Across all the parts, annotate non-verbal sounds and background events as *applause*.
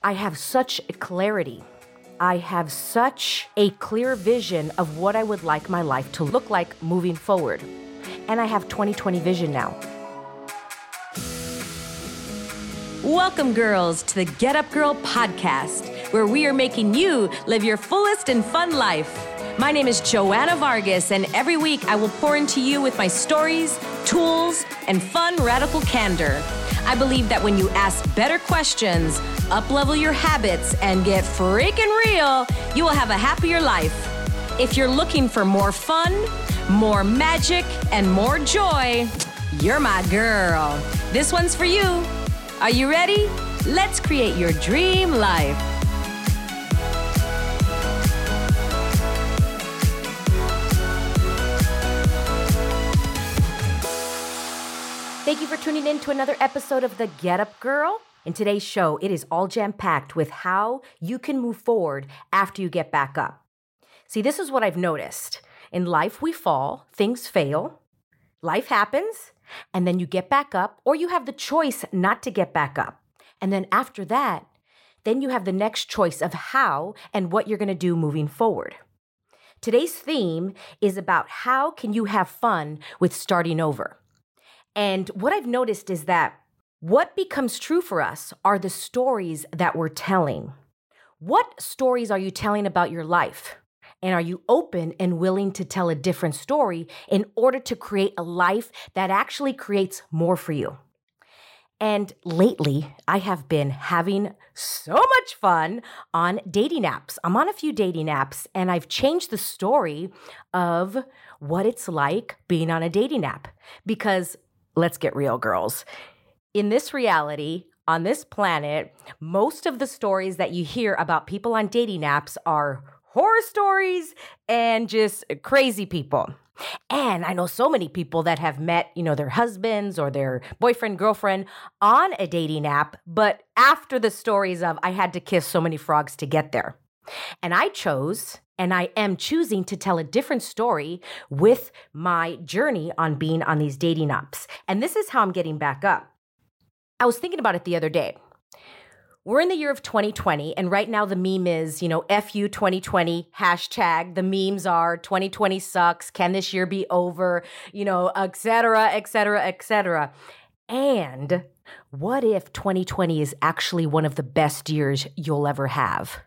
I have such clarity. I have such a clear vision of what I would like my life to look like moving forward. And I have 2020 vision now. Welcome, girls, to the Get Up Girl podcast, where we are making you live your fullest and fun life. My name is Joanna Vargas, and every week I will pour into you with my stories, tools, and fun radical candor. I believe that when you ask better questions, uplevel your habits, and get freaking real, you will have a happier life. If you're looking for more fun, more magic, and more joy, you're my girl. This one's for you. Are you ready? Let's create your dream life. Thank you for tuning in to another episode of The Get Up Girl. In today's show, it is all jam packed with how you can move forward after you get back up. See, this is what I've noticed. In life, we fall, things fail, life happens, and then you get back up, or you have the choice not to get back up. And then after that, then you have the next choice of how and what you're going to do moving forward. Today's theme is about how can you have fun with starting over. And what I've noticed is that what becomes true for us are the stories that we're telling. What stories are you telling about your life? And are you open and willing to tell a different story in order to create a life that actually creates more for you? And lately, I have been having so much fun on dating apps. I'm on a few dating apps, and I've changed the story of what it's like being on a dating app because let's get real, girls. In this reality, on this planet, most of the stories that you hear about people on dating apps are horror stories and just crazy people. And I know so many people that have met, you know, their husbands or their boyfriend, girlfriend on a dating app, but after the stories of I had to kiss so many frogs to get there. And I chose and I am choosing to tell a different story with my journey on being on these dating apps. And this is how I'm getting back up. I was thinking about it the other day. We're in the year of 2020, and right now the meme is, you know, FU 2020 hashtag. The memes are 2020 sucks. Can this year be over? You know, et cetera, et cetera, et cetera. And what if 2020 is actually one of the best years you'll ever have?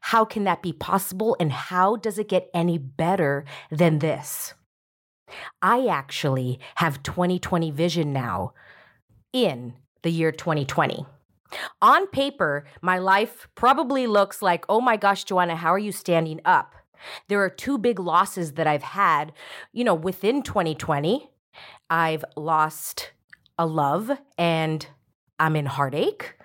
How can that be possible? And how does it get any better than this? I actually have 2020 vision now in the year 2020. On paper, my life probably looks like, oh my gosh, Joanna, how are you standing up? There are two big losses that I've had, you know, within 2020. I've lost a love and I'm in heartache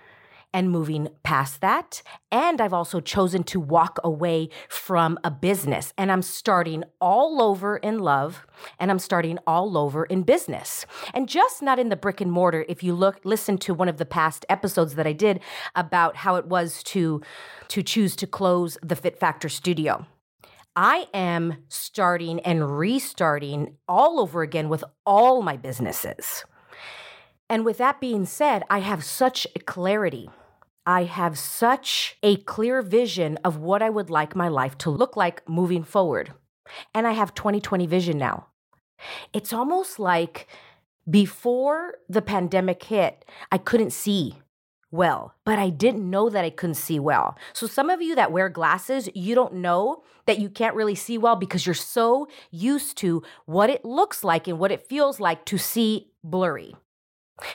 and moving past that. And I've also chosen to walk away from a business and I'm starting all over in love and I'm starting all over in business. And just not in the brick and mortar. If you look, listen to one of the past episodes that I did about how it was to, to choose to close the Fit Factor studio. I am starting and restarting all over again with all my businesses. And with that being said, I have such clarity. I have such a clear vision of what I would like my life to look like moving forward. And I have 2020 vision now. It's almost like before the pandemic hit, I couldn't see well, but I didn't know that I couldn't see well. So, some of you that wear glasses, you don't know that you can't really see well because you're so used to what it looks like and what it feels like to see blurry.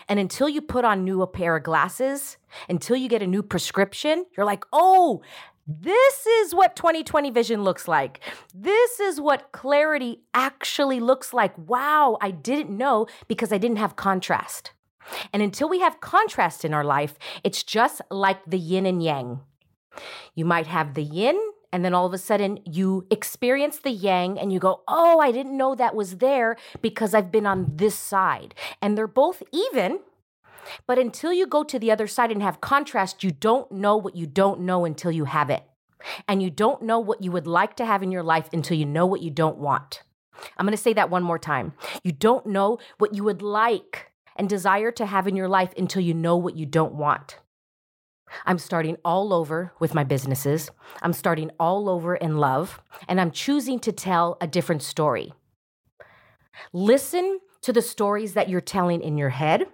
And until you put on new a pair of glasses, until you get a new prescription, you're like, oh, this is what 2020 vision looks like. This is what clarity actually looks like. Wow, I didn't know because I didn't have contrast. And until we have contrast in our life, it's just like the yin and yang. You might have the yin and then all of a sudden, you experience the yang and you go, Oh, I didn't know that was there because I've been on this side. And they're both even. But until you go to the other side and have contrast, you don't know what you don't know until you have it. And you don't know what you would like to have in your life until you know what you don't want. I'm going to say that one more time. You don't know what you would like and desire to have in your life until you know what you don't want. I'm starting all over with my businesses. I'm starting all over in love, and I'm choosing to tell a different story. Listen to the stories that you're telling in your head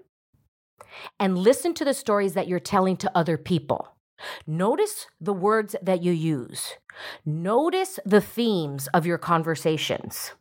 and listen to the stories that you're telling to other people. Notice the words that you use. Notice the themes of your conversations.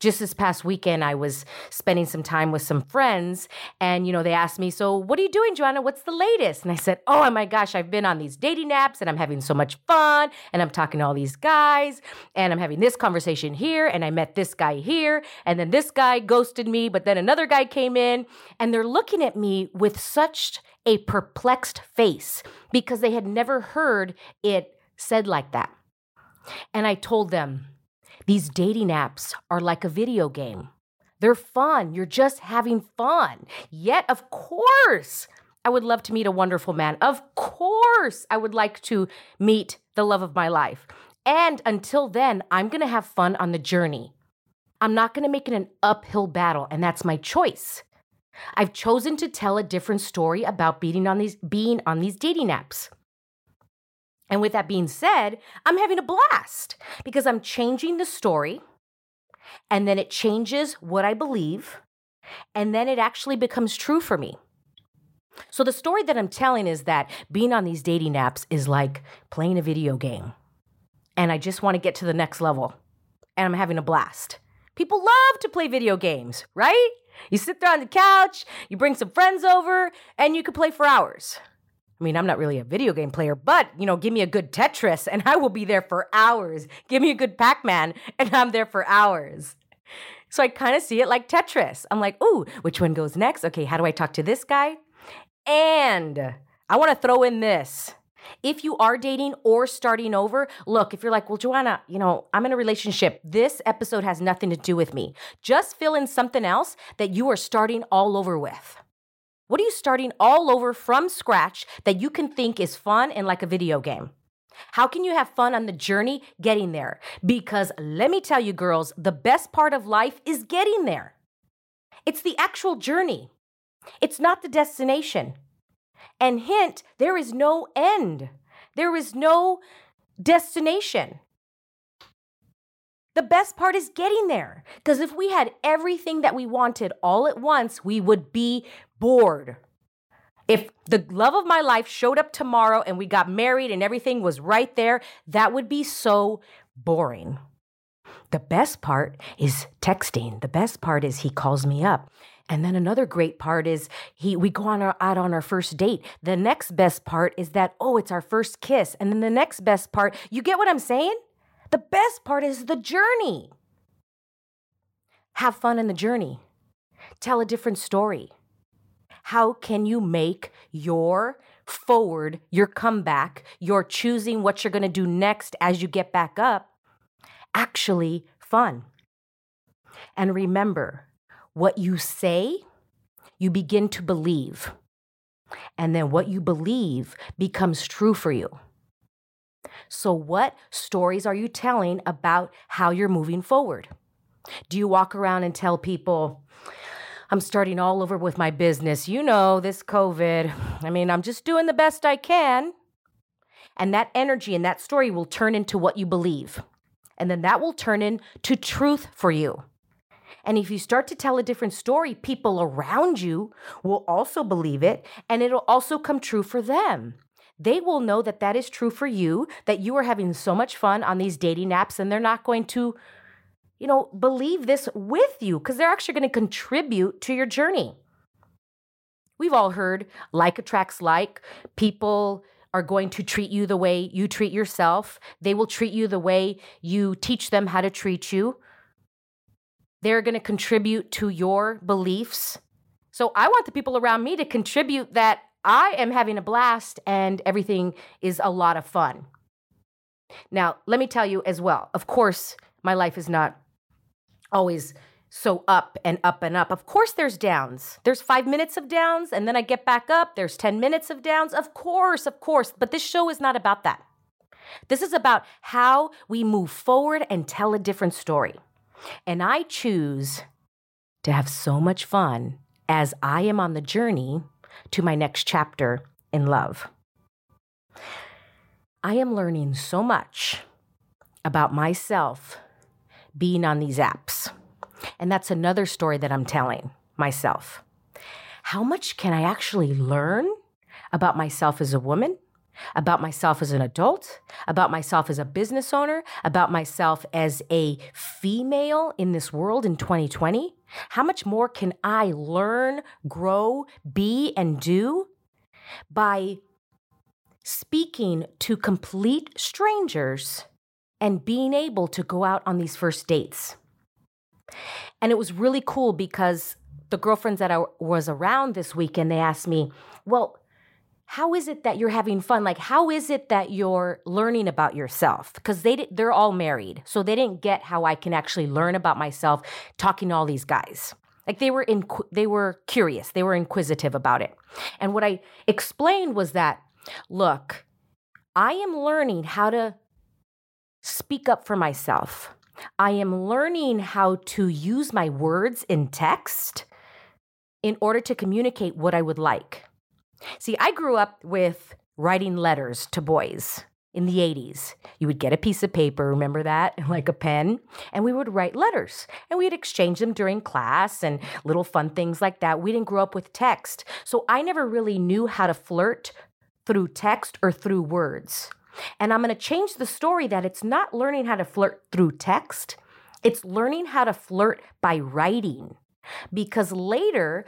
Just this past weekend, I was spending some time with some friends, and you know, they asked me, So, what are you doing, Joanna? What's the latest? And I said, Oh my gosh, I've been on these dating apps and I'm having so much fun, and I'm talking to all these guys, and I'm having this conversation here, and I met this guy here, and then this guy ghosted me, but then another guy came in, and they're looking at me with such a perplexed face because they had never heard it said like that. And I told them, these dating apps are like a video game. They're fun. You're just having fun. Yet, of course, I would love to meet a wonderful man. Of course, I would like to meet the love of my life. And until then, I'm going to have fun on the journey. I'm not going to make it an uphill battle, and that's my choice. I've chosen to tell a different story about being on these being on these dating apps. And with that being said, I'm having a blast because I'm changing the story and then it changes what I believe and then it actually becomes true for me. So the story that I'm telling is that being on these dating apps is like playing a video game. And I just want to get to the next level. And I'm having a blast. People love to play video games, right? You sit there on the couch, you bring some friends over, and you can play for hours. I mean, I'm not really a video game player, but you know, give me a good Tetris and I will be there for hours. Give me a good Pac Man and I'm there for hours. So I kind of see it like Tetris. I'm like, ooh, which one goes next? Okay, how do I talk to this guy? And I want to throw in this. If you are dating or starting over, look, if you're like, well, Joanna, you know, I'm in a relationship, this episode has nothing to do with me. Just fill in something else that you are starting all over with. What are you starting all over from scratch that you can think is fun and like a video game? How can you have fun on the journey getting there? Because let me tell you, girls, the best part of life is getting there. It's the actual journey, it's not the destination. And hint, there is no end, there is no destination. The best part is getting there. Because if we had everything that we wanted all at once, we would be bored. If the love of my life showed up tomorrow and we got married and everything was right there, that would be so boring. The best part is texting. The best part is he calls me up. And then another great part is he we go on our, out on our first date. The next best part is that oh, it's our first kiss. And then the next best part, you get what I'm saying? The best part is the journey. Have fun in the journey. Tell a different story. How can you make your forward, your comeback, your choosing what you're going to do next as you get back up actually fun? And remember, what you say, you begin to believe. And then what you believe becomes true for you. So, what stories are you telling about how you're moving forward? Do you walk around and tell people, I'm starting all over with my business? You know, this COVID. I mean, I'm just doing the best I can. And that energy and that story will turn into what you believe. And then that will turn into truth for you. And if you start to tell a different story, people around you will also believe it and it'll also come true for them they will know that that is true for you, that you are having so much fun on these dating apps, and they're not going to, you know, believe this with you because they're actually going to contribute to your journey. We've all heard like attracts like. People are going to treat you the way you treat yourself, they will treat you the way you teach them how to treat you. They're going to contribute to your beliefs. So I want the people around me to contribute that I am having a blast and everything is a lot of fun. Now, let me tell you as well, of course, my life is not always so up and up and up. Of course, there's downs. There's five minutes of downs, and then I get back up. There's 10 minutes of downs. Of course, of course. But this show is not about that. This is about how we move forward and tell a different story. And I choose to have so much fun as I am on the journey to my next chapter in love. I am learning so much about myself being on these apps. And that's another story that I'm telling myself. How much can I actually learn about myself as a woman, about myself as an adult, about myself as a business owner, about myself as a female in this world in 2020? How much more can I learn, grow, be, and do by speaking to complete strangers and being able to go out on these first dates? And it was really cool because the girlfriends that I was around this weekend, they asked me, Well, how is it that you're having fun? Like, how is it that you're learning about yourself? Because they they're all married, so they didn't get how I can actually learn about myself talking to all these guys. Like they were in, they were curious, they were inquisitive about it. And what I explained was that, look, I am learning how to speak up for myself. I am learning how to use my words in text in order to communicate what I would like. See, I grew up with writing letters to boys in the 80s. You would get a piece of paper, remember that? *laughs* Like a pen, and we would write letters and we'd exchange them during class and little fun things like that. We didn't grow up with text. So I never really knew how to flirt through text or through words. And I'm going to change the story that it's not learning how to flirt through text, it's learning how to flirt by writing. Because later,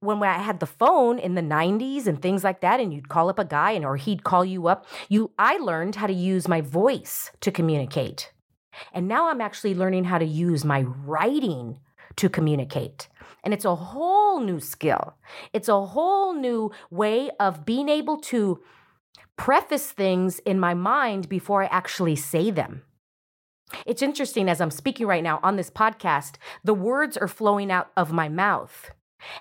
when I had the phone in the 90s and things like that, and you'd call up a guy and or he'd call you up, you I learned how to use my voice to communicate. And now I'm actually learning how to use my writing to communicate. And it's a whole new skill. It's a whole new way of being able to preface things in my mind before I actually say them. It's interesting as I'm speaking right now on this podcast, the words are flowing out of my mouth.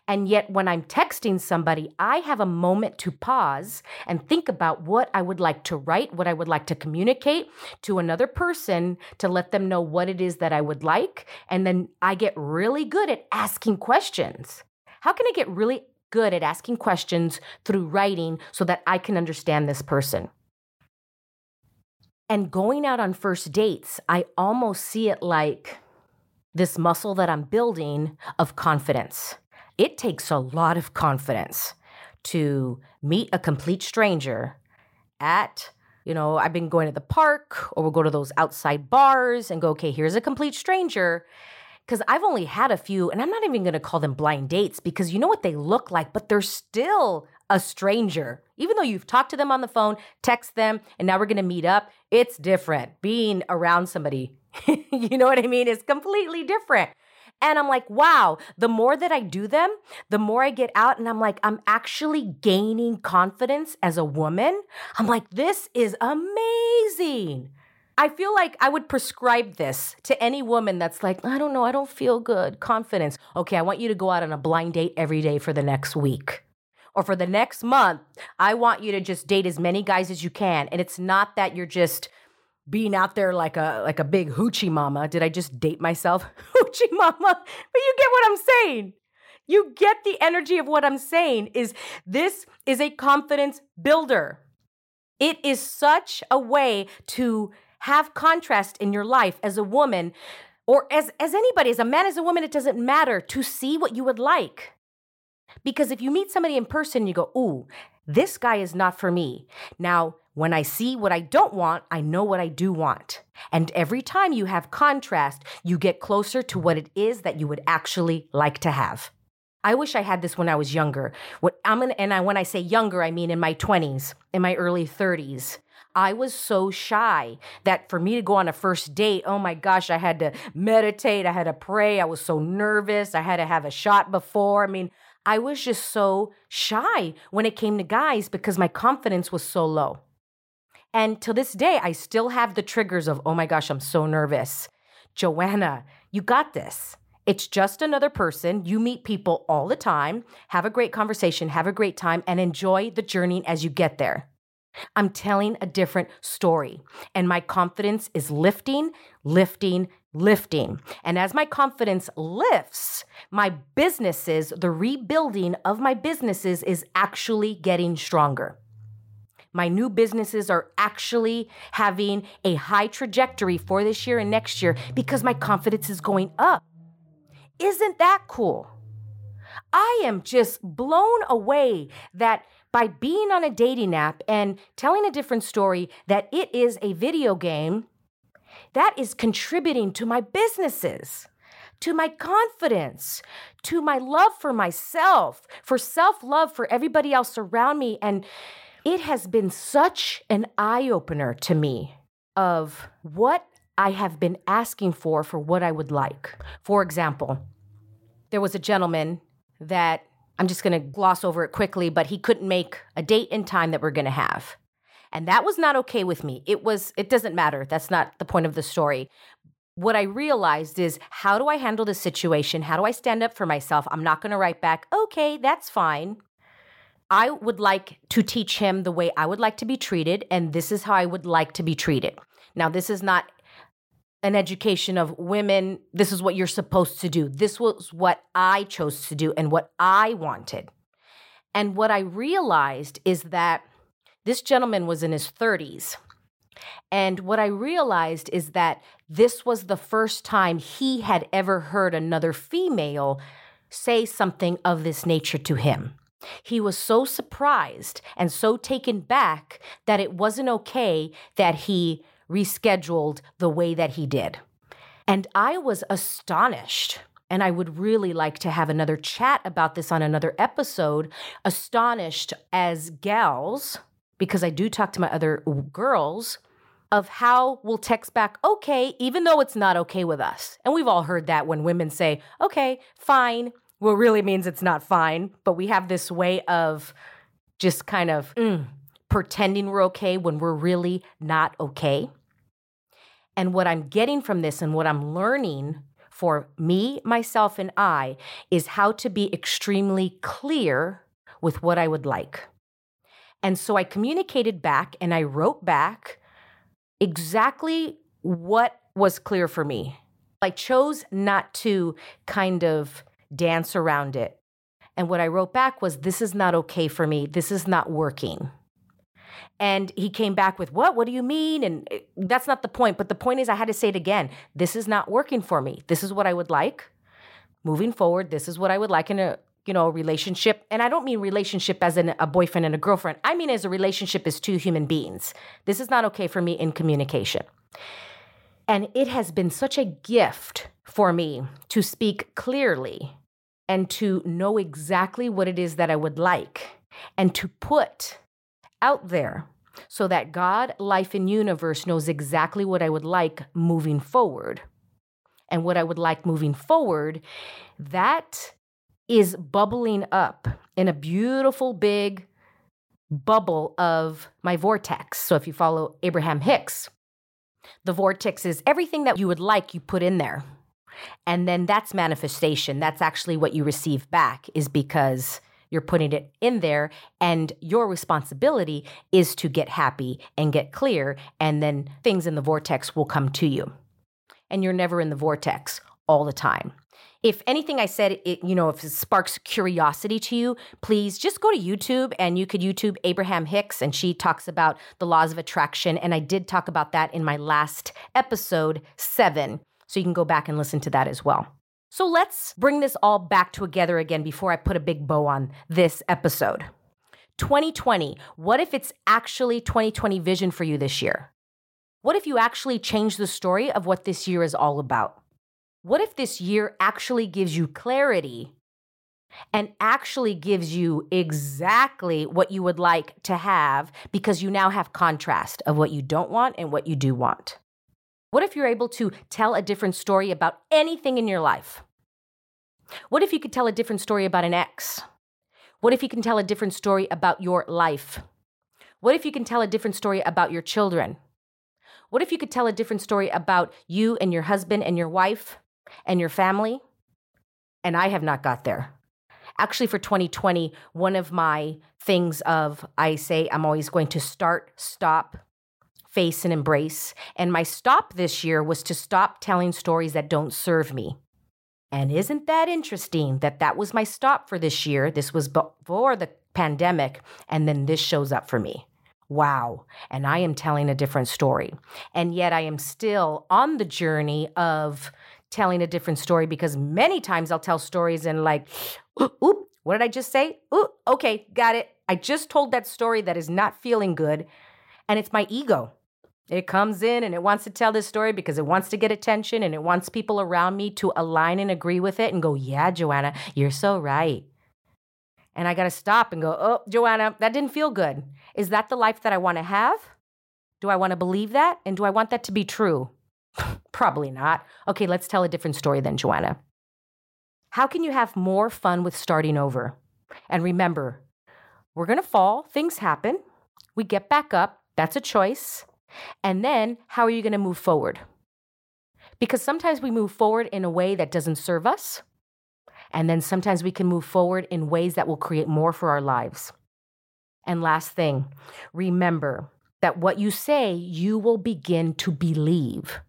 And yet, when I'm texting somebody, I have a moment to pause and think about what I would like to write, what I would like to communicate to another person to let them know what it is that I would like. And then I get really good at asking questions. How can I get really good at asking questions through writing so that I can understand this person? And going out on first dates, I almost see it like this muscle that I'm building of confidence. It takes a lot of confidence to meet a complete stranger at, you know, I've been going to the park or we'll go to those outside bars and go, okay, here's a complete stranger. Because I've only had a few, and I'm not even going to call them blind dates because you know what they look like, but they're still a stranger. Even though you've talked to them on the phone, text them, and now we're going to meet up, it's different. Being around somebody, *laughs* you know what I mean, is completely different. And I'm like, wow, the more that I do them, the more I get out and I'm like, I'm actually gaining confidence as a woman. I'm like, this is amazing. I feel like I would prescribe this to any woman that's like, I don't know, I don't feel good, confidence. Okay, I want you to go out on a blind date every day for the next week or for the next month. I want you to just date as many guys as you can. And it's not that you're just being out there like a like a big hoochie mama. Did I just date myself? *laughs* hoochie mama. But you get what I'm saying. You get the energy of what I'm saying is this is a confidence builder. It is such a way to have contrast in your life as a woman or as as anybody as a man as a woman it doesn't matter to see what you would like. Because if you meet somebody in person you go, "Ooh, this guy is not for me." Now, when I see what I don't want, I know what I do want. And every time you have contrast, you get closer to what it is that you would actually like to have. I wish I had this when I was younger. What I'm gonna, and I, when I say younger, I mean in my 20s, in my early 30s. I was so shy that for me to go on a first date, oh my gosh, I had to meditate, I had to pray, I was so nervous, I had to have a shot before. I mean, I was just so shy when it came to guys because my confidence was so low. And to this day, I still have the triggers of, oh my gosh, I'm so nervous. Joanna, you got this. It's just another person. You meet people all the time. Have a great conversation, have a great time, and enjoy the journey as you get there. I'm telling a different story, and my confidence is lifting, lifting, lifting. And as my confidence lifts, my businesses, the rebuilding of my businesses is actually getting stronger. My new businesses are actually having a high trajectory for this year and next year because my confidence is going up. Isn't that cool? I am just blown away that by being on a dating app and telling a different story, that it is a video game that is contributing to my businesses, to my confidence, to my love for myself, for self love for everybody else around me. And it has been such an eye opener to me of what I have been asking for for what I would like. For example, there was a gentleman that I'm just going to gloss over it quickly, but he couldn't make a date and time that we're going to have. And that was not okay with me. It was, it doesn't matter. That's not the point of the story. What I realized is how do I handle this situation? How do I stand up for myself? I'm not going to write back, okay, that's fine. I would like to teach him the way I would like to be treated, and this is how I would like to be treated. Now, this is not an education of women. This is what you're supposed to do. This was what I chose to do and what I wanted. And what I realized is that this gentleman was in his 30s. And what I realized is that this was the first time he had ever heard another female say something of this nature to him. He was so surprised and so taken back that it wasn't okay that he rescheduled the way that he did. And I was astonished. And I would really like to have another chat about this on another episode. Astonished as gals, because I do talk to my other girls, of how we'll text back, okay, even though it's not okay with us. And we've all heard that when women say, okay, fine, well, really means it's not fine. But we have this way of just kind of mm, pretending we're okay when we're really not okay. And what I'm getting from this and what I'm learning for me, myself, and I is how to be extremely clear with what I would like. And so I communicated back and I wrote back exactly what was clear for me. I chose not to kind of dance around it. And what I wrote back was, This is not okay for me. This is not working. And he came back with, What? What do you mean? And it, that's not the point. But the point is, I had to say it again. This is not working for me. This is what I would like. Moving forward, this is what I would like in a you know relationship and i don't mean relationship as in a boyfriend and a girlfriend i mean as a relationship as two human beings this is not okay for me in communication and it has been such a gift for me to speak clearly and to know exactly what it is that I would like and to put out there so that God, life, and universe knows exactly what I would like moving forward. And what I would like moving forward, that is bubbling up in a beautiful big bubble of my vortex. So if you follow Abraham Hicks, the vortex is everything that you would like, you put in there. And then that's manifestation. That's actually what you receive back, is because you're putting it in there. And your responsibility is to get happy and get clear. And then things in the vortex will come to you. And you're never in the vortex all the time. If anything I said, it, you know, if it sparks curiosity to you, please just go to YouTube and you could YouTube Abraham Hicks and she talks about the laws of attraction. And I did talk about that in my last episode, seven. So you can go back and listen to that as well. So let's bring this all back together again before I put a big bow on this episode. 2020, what if it's actually 2020 vision for you this year? What if you actually change the story of what this year is all about? What if this year actually gives you clarity and actually gives you exactly what you would like to have because you now have contrast of what you don't want and what you do want? What if you're able to tell a different story about anything in your life? What if you could tell a different story about an ex? What if you can tell a different story about your life? What if you can tell a different story about your children? What if you could tell a different story about you and your husband and your wife and your family? And I have not got there. Actually, for 2020, one of my things of I say I'm always going to start, stop, face, and embrace. And my stop this year was to stop telling stories that don't serve me. And isn't that interesting that that was my stop for this year? This was before the pandemic, and then this shows up for me. Wow. And I am telling a different story. And yet I am still on the journey of telling a different story because many times I'll tell stories and like, *gasps* oop, what did I just say? Ooh, okay, got it. I just told that story that is not feeling good. And it's my ego. It comes in and it wants to tell this story because it wants to get attention and it wants people around me to align and agree with it and go, yeah, Joanna, you're so right. And I got to stop and go, oh, Joanna, that didn't feel good. Is that the life that I want to have? Do I want to believe that? And do I want that to be true? *laughs* Probably not. Okay, let's tell a different story then, Joanna. How can you have more fun with starting over? And remember, we're going to fall, things happen, we get back up, that's a choice. And then, how are you going to move forward? Because sometimes we move forward in a way that doesn't serve us. And then sometimes we can move forward in ways that will create more for our lives. And last thing, remember that what you say, you will begin to believe.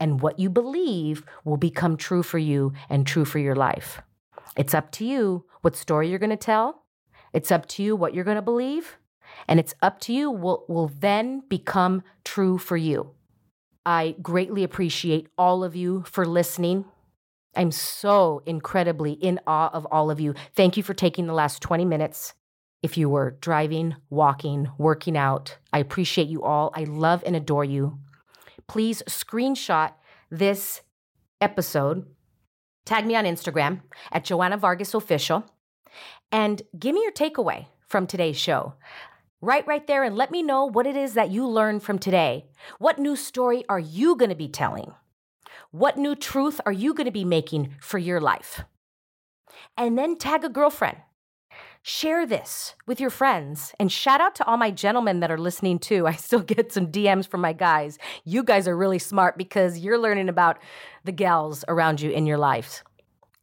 And what you believe will become true for you and true for your life. It's up to you what story you're going to tell. It's up to you what you're going to believe. And it's up to you what will then become true for you. I greatly appreciate all of you for listening. I'm so incredibly in awe of all of you. Thank you for taking the last 20 minutes. If you were driving, walking, working out, I appreciate you all. I love and adore you. Please screenshot this episode, tag me on Instagram at Joanna Vargas Official, and give me your takeaway from today's show. Write right there and let me know what it is that you learned from today. What new story are you going to be telling? What new truth are you going to be making for your life? And then tag a girlfriend. Share this with your friends and shout out to all my gentlemen that are listening too. *laughs* I still get some DMs from my guys. You guys are really smart because you're learning about the gals around you in your lives.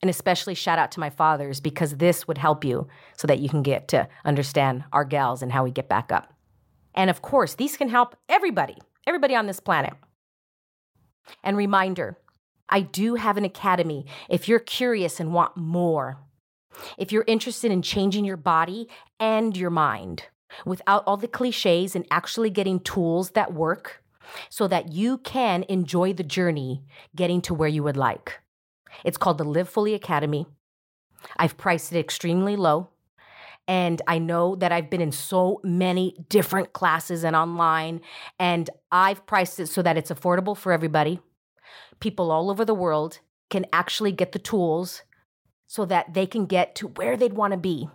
And especially shout out to my fathers because this would help you so that you can get to understand our gals and how we get back up. And of course, these can help everybody, everybody on this planet. And reminder I do have an academy if you're curious and want more. If you're interested in changing your body and your mind without all the cliches and actually getting tools that work so that you can enjoy the journey getting to where you would like. It's called the Live Fully Academy. I've priced it extremely low. And I know that I've been in so many different classes and online, and I've priced it so that it's affordable for everybody. People all over the world can actually get the tools so that they can get to where they'd want to be.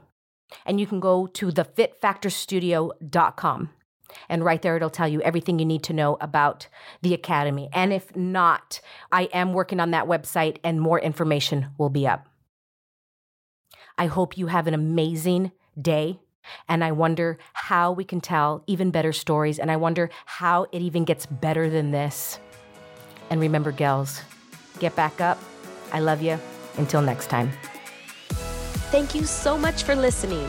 And you can go to thefitfactorstudio.com. And right there, it'll tell you everything you need to know about the Academy. And if not, I am working on that website and more information will be up. I hope you have an amazing day. And I wonder how we can tell even better stories. And I wonder how it even gets better than this. And remember, gals, get back up. I love you. Until next time. Thank you so much for listening.